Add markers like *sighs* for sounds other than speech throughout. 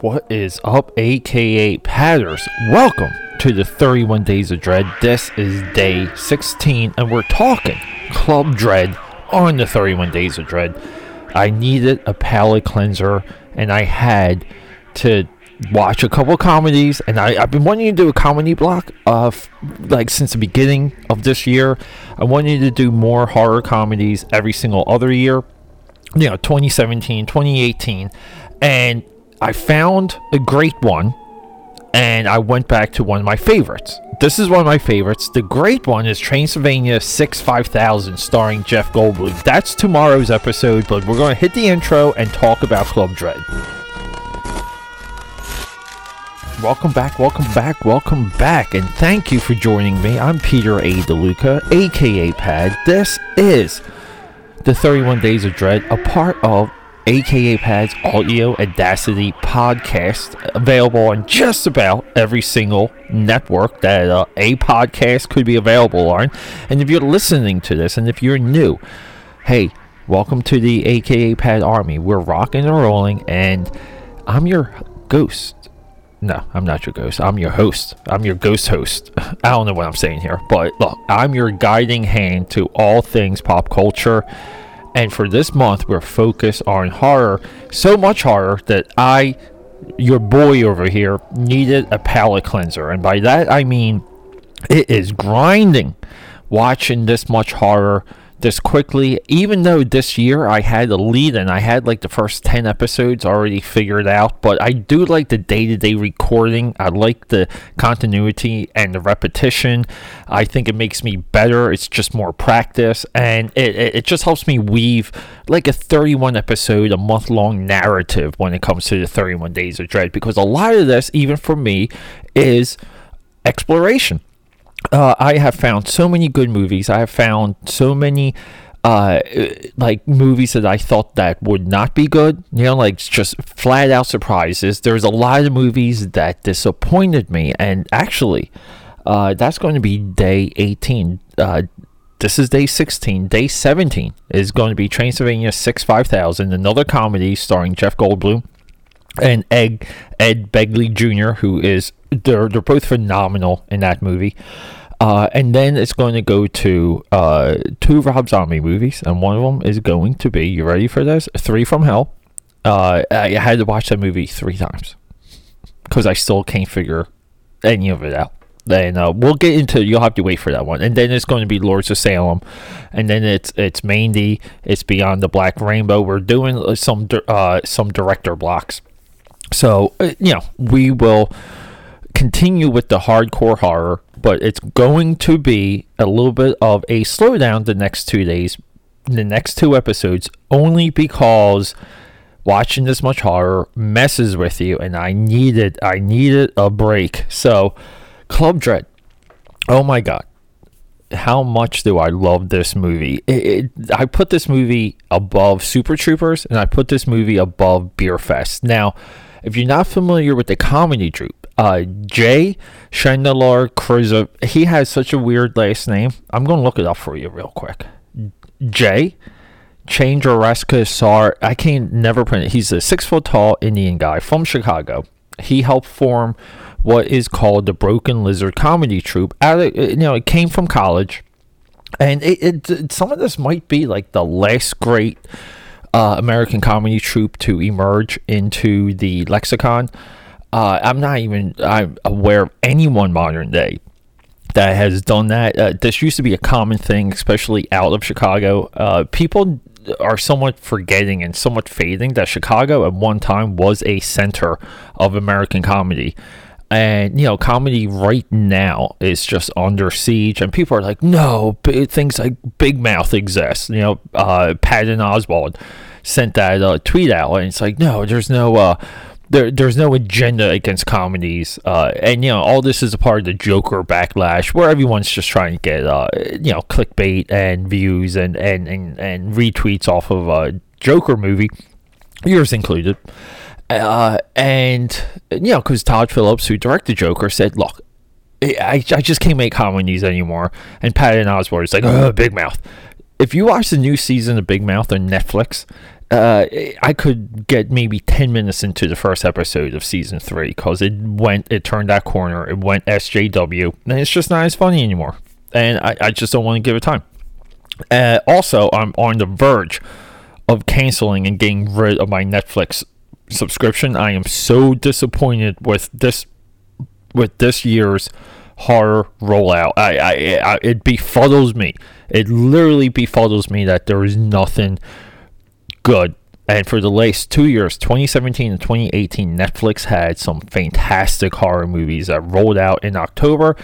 What is up, aka Patters? Welcome to the 31 Days of Dread. This is day 16, and we're talking Club Dread on the 31 Days of Dread. I needed a palate cleanser, and I had to watch a couple comedies, and I, I've been wanting to do a comedy block of like since the beginning of this year. I wanted to do more horror comedies every single other year. You know, 2017, 2018, and I found a great one, and I went back to one of my favorites. This is one of my favorites. The great one is Transylvania 6 5000, starring Jeff Goldblum. That's tomorrow's episode, but we're going to hit the intro and talk about Club Dread. Welcome back, welcome back, welcome back, and thank you for joining me. I'm Peter A. DeLuca, aka Pad. This is the 31 Days of Dread, a part of aka Pad's Audio Audacity podcast, available on just about every single network that uh, a podcast could be available on. And if you're listening to this, and if you're new, hey, welcome to the aka Pad Army. We're rocking and rolling, and I'm your ghost. No, I'm not your ghost. I'm your host. I'm your ghost host. *laughs* I don't know what I'm saying here, but look, I'm your guiding hand to all things pop culture. And for this month, we're focused on horror. So much horror that I, your boy over here, needed a palate cleanser. And by that, I mean it is grinding watching this much horror this quickly, even though this year I had a lead and I had like the first 10 episodes already figured out, but I do like the day to day recording. I like the continuity and the repetition. I think it makes me better. It's just more practice and it, it, it just helps me weave like a 31 episode, a month long narrative when it comes to the 31 Days of Dread because a lot of this, even for me, is exploration uh, I have found so many good movies. I have found so many uh, like movies that I thought that would not be good. You know, like just flat out surprises. There's a lot of movies that disappointed me, and actually, uh, that's going to be day 18. Uh, this is day 16. Day 17 is going to be Transylvania 6 5000, another comedy starring Jeff Goldblum and Ed Ed Begley Jr., who is they're they're both phenomenal in that movie. Uh, and then it's going to go to uh, two Rob Zombie movies, and one of them is going to be you ready for this? Three from Hell. Uh, I had to watch that movie three times because I still can't figure any of it out. Then uh, we'll get into. You'll have to wait for that one, and then it's going to be Lords of Salem, and then it's it's Mandy. It's Beyond the Black Rainbow. We're doing some uh, some director blocks, so uh, you know we will continue with the hardcore horror, but it's going to be a little bit of a slowdown the next two days, the next two episodes, only because watching this much horror messes with you, and I needed I needed a break. So, Club Dread. Oh my god. How much do I love this movie? It, it, I put this movie above Super Troopers, and I put this movie above Beer Fest. Now, if you're not familiar with the comedy troupe, uh, Jay Chandler Cruiser. He has such a weird last name. I'm going to look it up for you real quick. Jay Chandrasekhar Sar. I can't never print it. He's a six foot tall Indian guy from Chicago. He helped form what is called the Broken Lizard Comedy Troupe. Out of, you know, it came from college, and it, it some of this might be like the last great uh, American comedy troupe to emerge into the lexicon. Uh, I'm not even I'm aware of anyone modern day that has done that. Uh, this used to be a common thing, especially out of Chicago. Uh, people are somewhat forgetting and somewhat fading that Chicago at one time was a center of American comedy. And you know, comedy right now is just under siege, and people are like, "No, things like Big Mouth exists You know, uh, Patton Oswalt sent that uh, tweet out, and it's like, "No, there's no uh, there, there's no agenda against comedies, uh, and you know all this is a part of the Joker backlash, where everyone's just trying to get uh, you know clickbait and views and and and, and retweets off of a Joker movie, yours included. Uh, and you know because Todd Phillips, who directed Joker, said, "Look, I, I just can't make comedies anymore," and Patton Oswalt is like, "Oh, Big Mouth." If you watch the new season of Big Mouth on Netflix, uh, I could get maybe 10 minutes into the first episode of season three because it went, it turned that corner, it went SJW, and it's just not as funny anymore. And I, I just don't want to give it time. Uh, also, I'm on the verge of canceling and getting rid of my Netflix subscription. I am so disappointed with this with this year's horror rollout. I, I, I it befuddles me. It literally befuddles me that there is nothing good. And for the last two years, 2017 and 2018, Netflix had some fantastic horror movies that rolled out in October.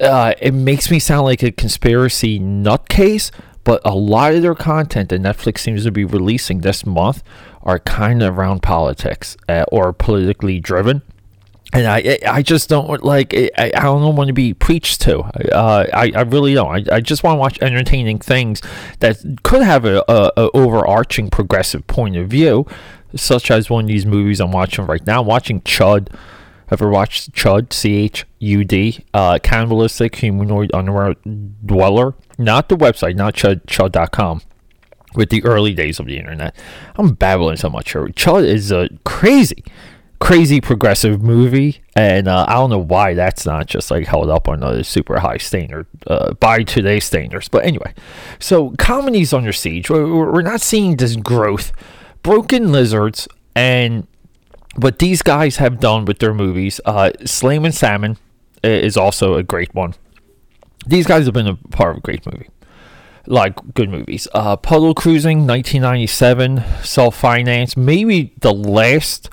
Uh, it makes me sound like a conspiracy nutcase, but a lot of their content that Netflix seems to be releasing this month are kind of around politics uh, or politically driven. And I, I just don't like. I, I don't want to be preached to. Uh, I, I really don't. I, I just want to watch entertaining things that could have a, overarching progressive point of view, such as one of these movies I'm watching right now. I'm watching Chud. Ever watched Chud? C H U D. Uh, cannibalistic humanoid underworld dweller. Not the website. Not Chud. Chud.com with the early days of the internet. I'm babbling so much here. Chud is a crazy, crazy progressive movie, and uh, I don't know why that's not just like held up on a super high standard uh, by today's standards. But anyway, so comedies under siege. We're, we're not seeing this growth. Broken Lizards and what these guys have done with their movies. Uh, Slammin' Salmon is also a great one. These guys have been a part of a great movie like good movies. Uh, Puddle Cruising, 1997, self financed, maybe the last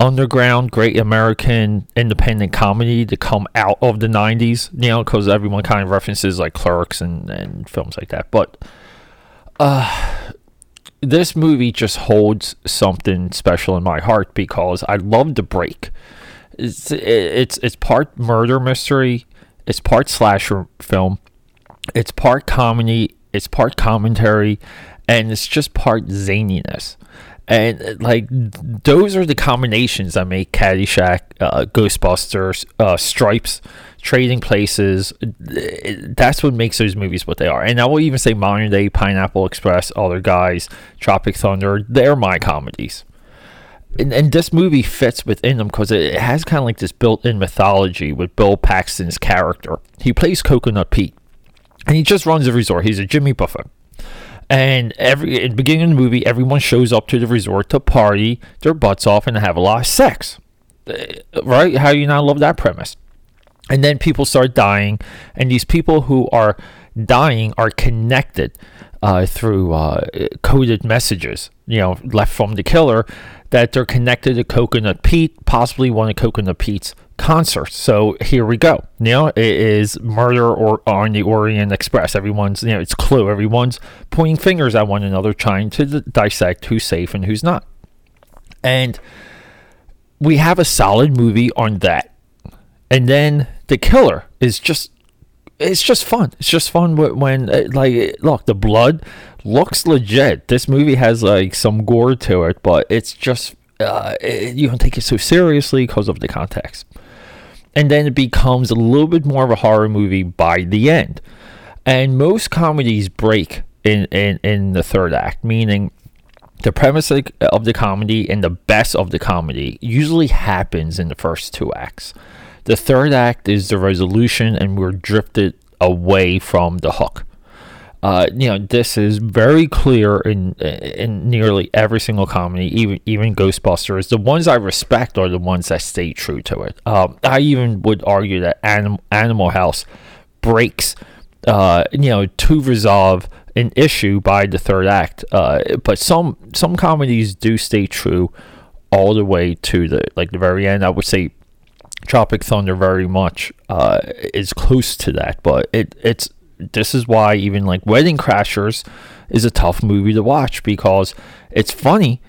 underground great American independent comedy to come out of the 90s, you know, because everyone kind of references like Clerks and, and films like that. But uh, this movie just holds something special in my heart because I love the break. It's, it's, it's part murder mystery, it's part slasher film, it's part comedy, it's part commentary, and it's just part zaniness. And like those are the combinations that make Caddyshack, uh, Ghostbusters, uh, Stripes, Trading Places. That's what makes those movies what they are. And I will even say modern day Pineapple Express, Other Guys, Tropic Thunder. They're my comedies. And, and this movie fits within them because it has kind of like this built-in mythology with Bill Paxton's character. He plays Coconut Pete and he just runs a resort. He's a Jimmy Buffett. And every in the beginning of the movie, everyone shows up to the resort to party their butts off and have a lot of sex. Uh, right? How do you not love that premise? And then people start dying, and these people who are dying are connected uh, through uh, coded messages, you know, left from the killer, that they're connected to Coconut Pete, possibly one of Coconut Pete's concerts. So here we go. You know, it is murder or on the Orient Express. Everyone's, you know, it's clue. Everyone's pointing fingers at one another, trying to dissect who's safe and who's not. And we have a solid movie on that. And then the killer is just it's just fun. It's just fun when, uh, like look, the blood looks legit. This movie has like some gore to it, but it's just uh, it, you don't take it so seriously because of the context and then it becomes a little bit more of a horror movie by the end. And most comedies break in, in, in the third act, meaning the premise of the comedy and the best of the comedy usually happens in the first two acts. The third act is the resolution, and we're drifted away from the hook. Uh, you know, this is very clear in in nearly every single comedy, even even Ghostbusters. The ones I respect are the ones that stay true to it. Um, I even would argue that Anim- Animal House breaks, uh, you know, to resolve an issue by the third act. Uh, but some some comedies do stay true all the way to the like the very end. I would say Tropic Thunder very much uh, is close to that, but it it's this is why even like Wedding Crashers is a tough movie to watch because it's funny,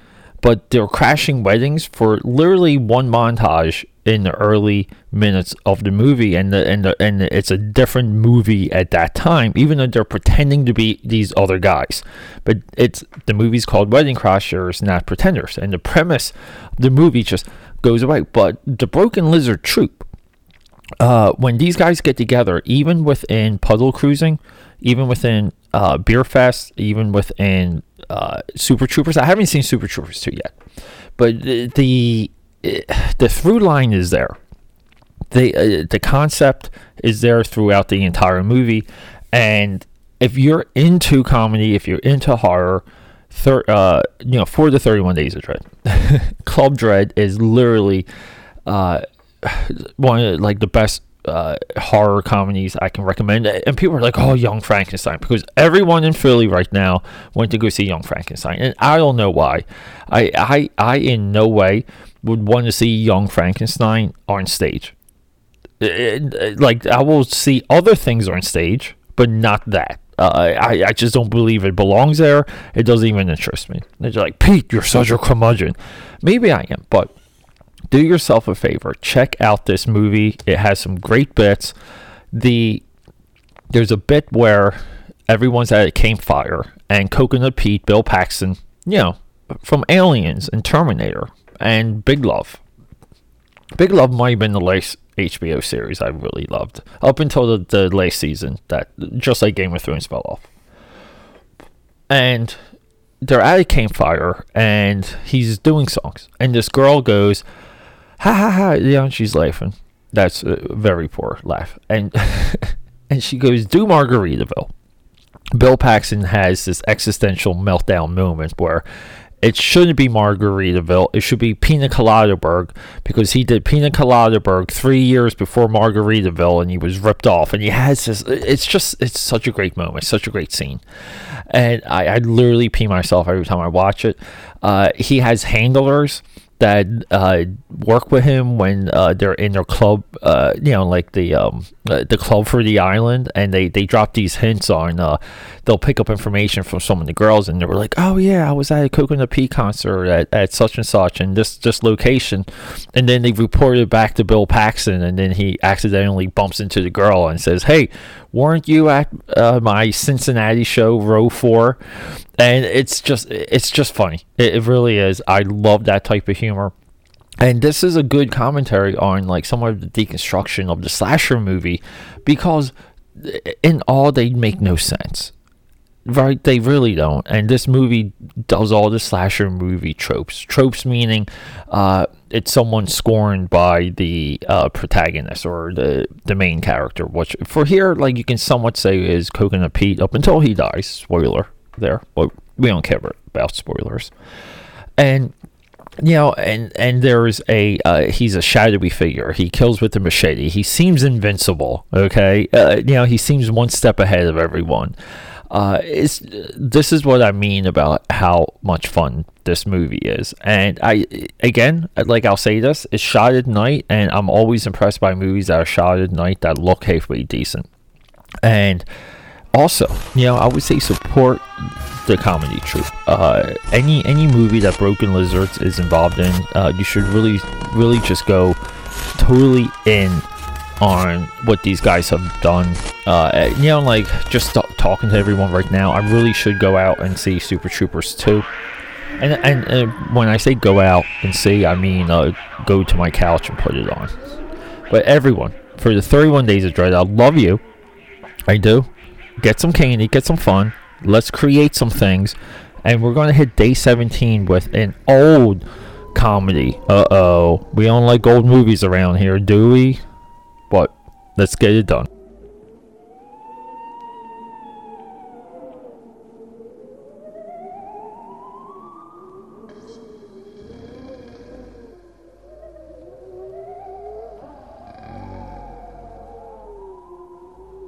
but they're crashing weddings for literally one montage in the early minutes of the movie, and the, and the, and it's a different movie at that time, even though they're pretending to be these other guys. But it's the movie's called Wedding Crashers, not Pretenders, and the premise of the movie just goes away. But the Broken Lizard Troupe, uh, when these guys get together, even within puddle cruising, even within uh, beer fest, even within uh, Super Troopers. I haven't seen Super Troopers 2 yet, but the the, the through line is there. The uh, the concept is there throughout the entire movie, and if you're into comedy, if you're into horror, thir- uh, you know, for the 31 Days of Dread, *laughs* Club Dread is literally uh, *sighs* one of like the best uh, horror comedies I can recommend. And people are like, "Oh, Young Frankenstein," because everyone in Philly right now went to go see Young Frankenstein, and I don't know why. I I I in no way would want to see Young Frankenstein on stage. It, it, like I will see other things on stage, but not that. Uh, I, I just don't believe it belongs there. It doesn't even interest me. They're like, Pete, you're such a curmudgeon. Maybe I am, but do yourself a favor. Check out this movie. It has some great bits. The there's a bit where everyone's at a campfire and Coconut Pete, Bill Paxton, you know, from Aliens and Terminator and Big Love. Big Love might have been the last HBO series I really loved. Up until the, the last season that just like Game of Thrones fell off. And they're at a campfire and he's doing songs. And this girl goes ha ha ha you know she's laughing. That's a very poor laugh. And *laughs* and she goes do margaritaville. Bill paxton has this existential meltdown moment where it shouldn't be Margaritaville. It should be Pina Coladaburg because he did Pina Coladaburg three years before Margaritaville and he was ripped off. And he has this. It's just it's such a great moment, such a great scene, and I, I literally pee myself every time I watch it. Uh, he has handlers that uh, work with him when uh, they're in their club, uh, you know, like the um, uh, the club for the island, and they, they drop these hints on. Uh, they'll pick up information from some of the girls, and they were like, "Oh yeah, I was at a Coconut Pete concert at, at such and such, and this this location," and then they report it back to Bill Paxton, and then he accidentally bumps into the girl and says, "Hey, weren't you at uh, my Cincinnati show, row four? And it's just it's just funny. It, it really is. I love that type of humor. And this is a good commentary on like some of the deconstruction of the slasher movie because in all they make no sense. Right? They really don't. And this movie does all the slasher movie tropes. Tropes meaning uh, it's someone scorned by the uh, protagonist or the the main character. Which for here, like you can somewhat say is Coconut Pete up until he dies. Spoiler there. But we don't care about spoilers. And you know, and and there's a uh, he's a shadowy figure. He kills with the machete. He seems invincible. Okay, uh, you know, he seems one step ahead of everyone. Uh, is this is what I mean about how much fun this movie is, and I again, like I'll say this, it's shot at night, and I'm always impressed by movies that are shot at night that look halfway decent, and also, you know, I would say support the comedy troupe. Uh, any any movie that Broken Lizards is involved in, uh, you should really really just go totally in on what these guys have done. Uh, you know, like just talking to everyone right now, I really should go out and see Super Troopers 2. And, and, and when I say go out and see, I mean uh, go to my couch and put it on. But everyone, for the 31 Days of Dread, I love you. I do. Get some candy, get some fun. Let's create some things. And we're going to hit day 17 with an old comedy. Uh oh. We don't like old movies around here, do we? But let's get it done.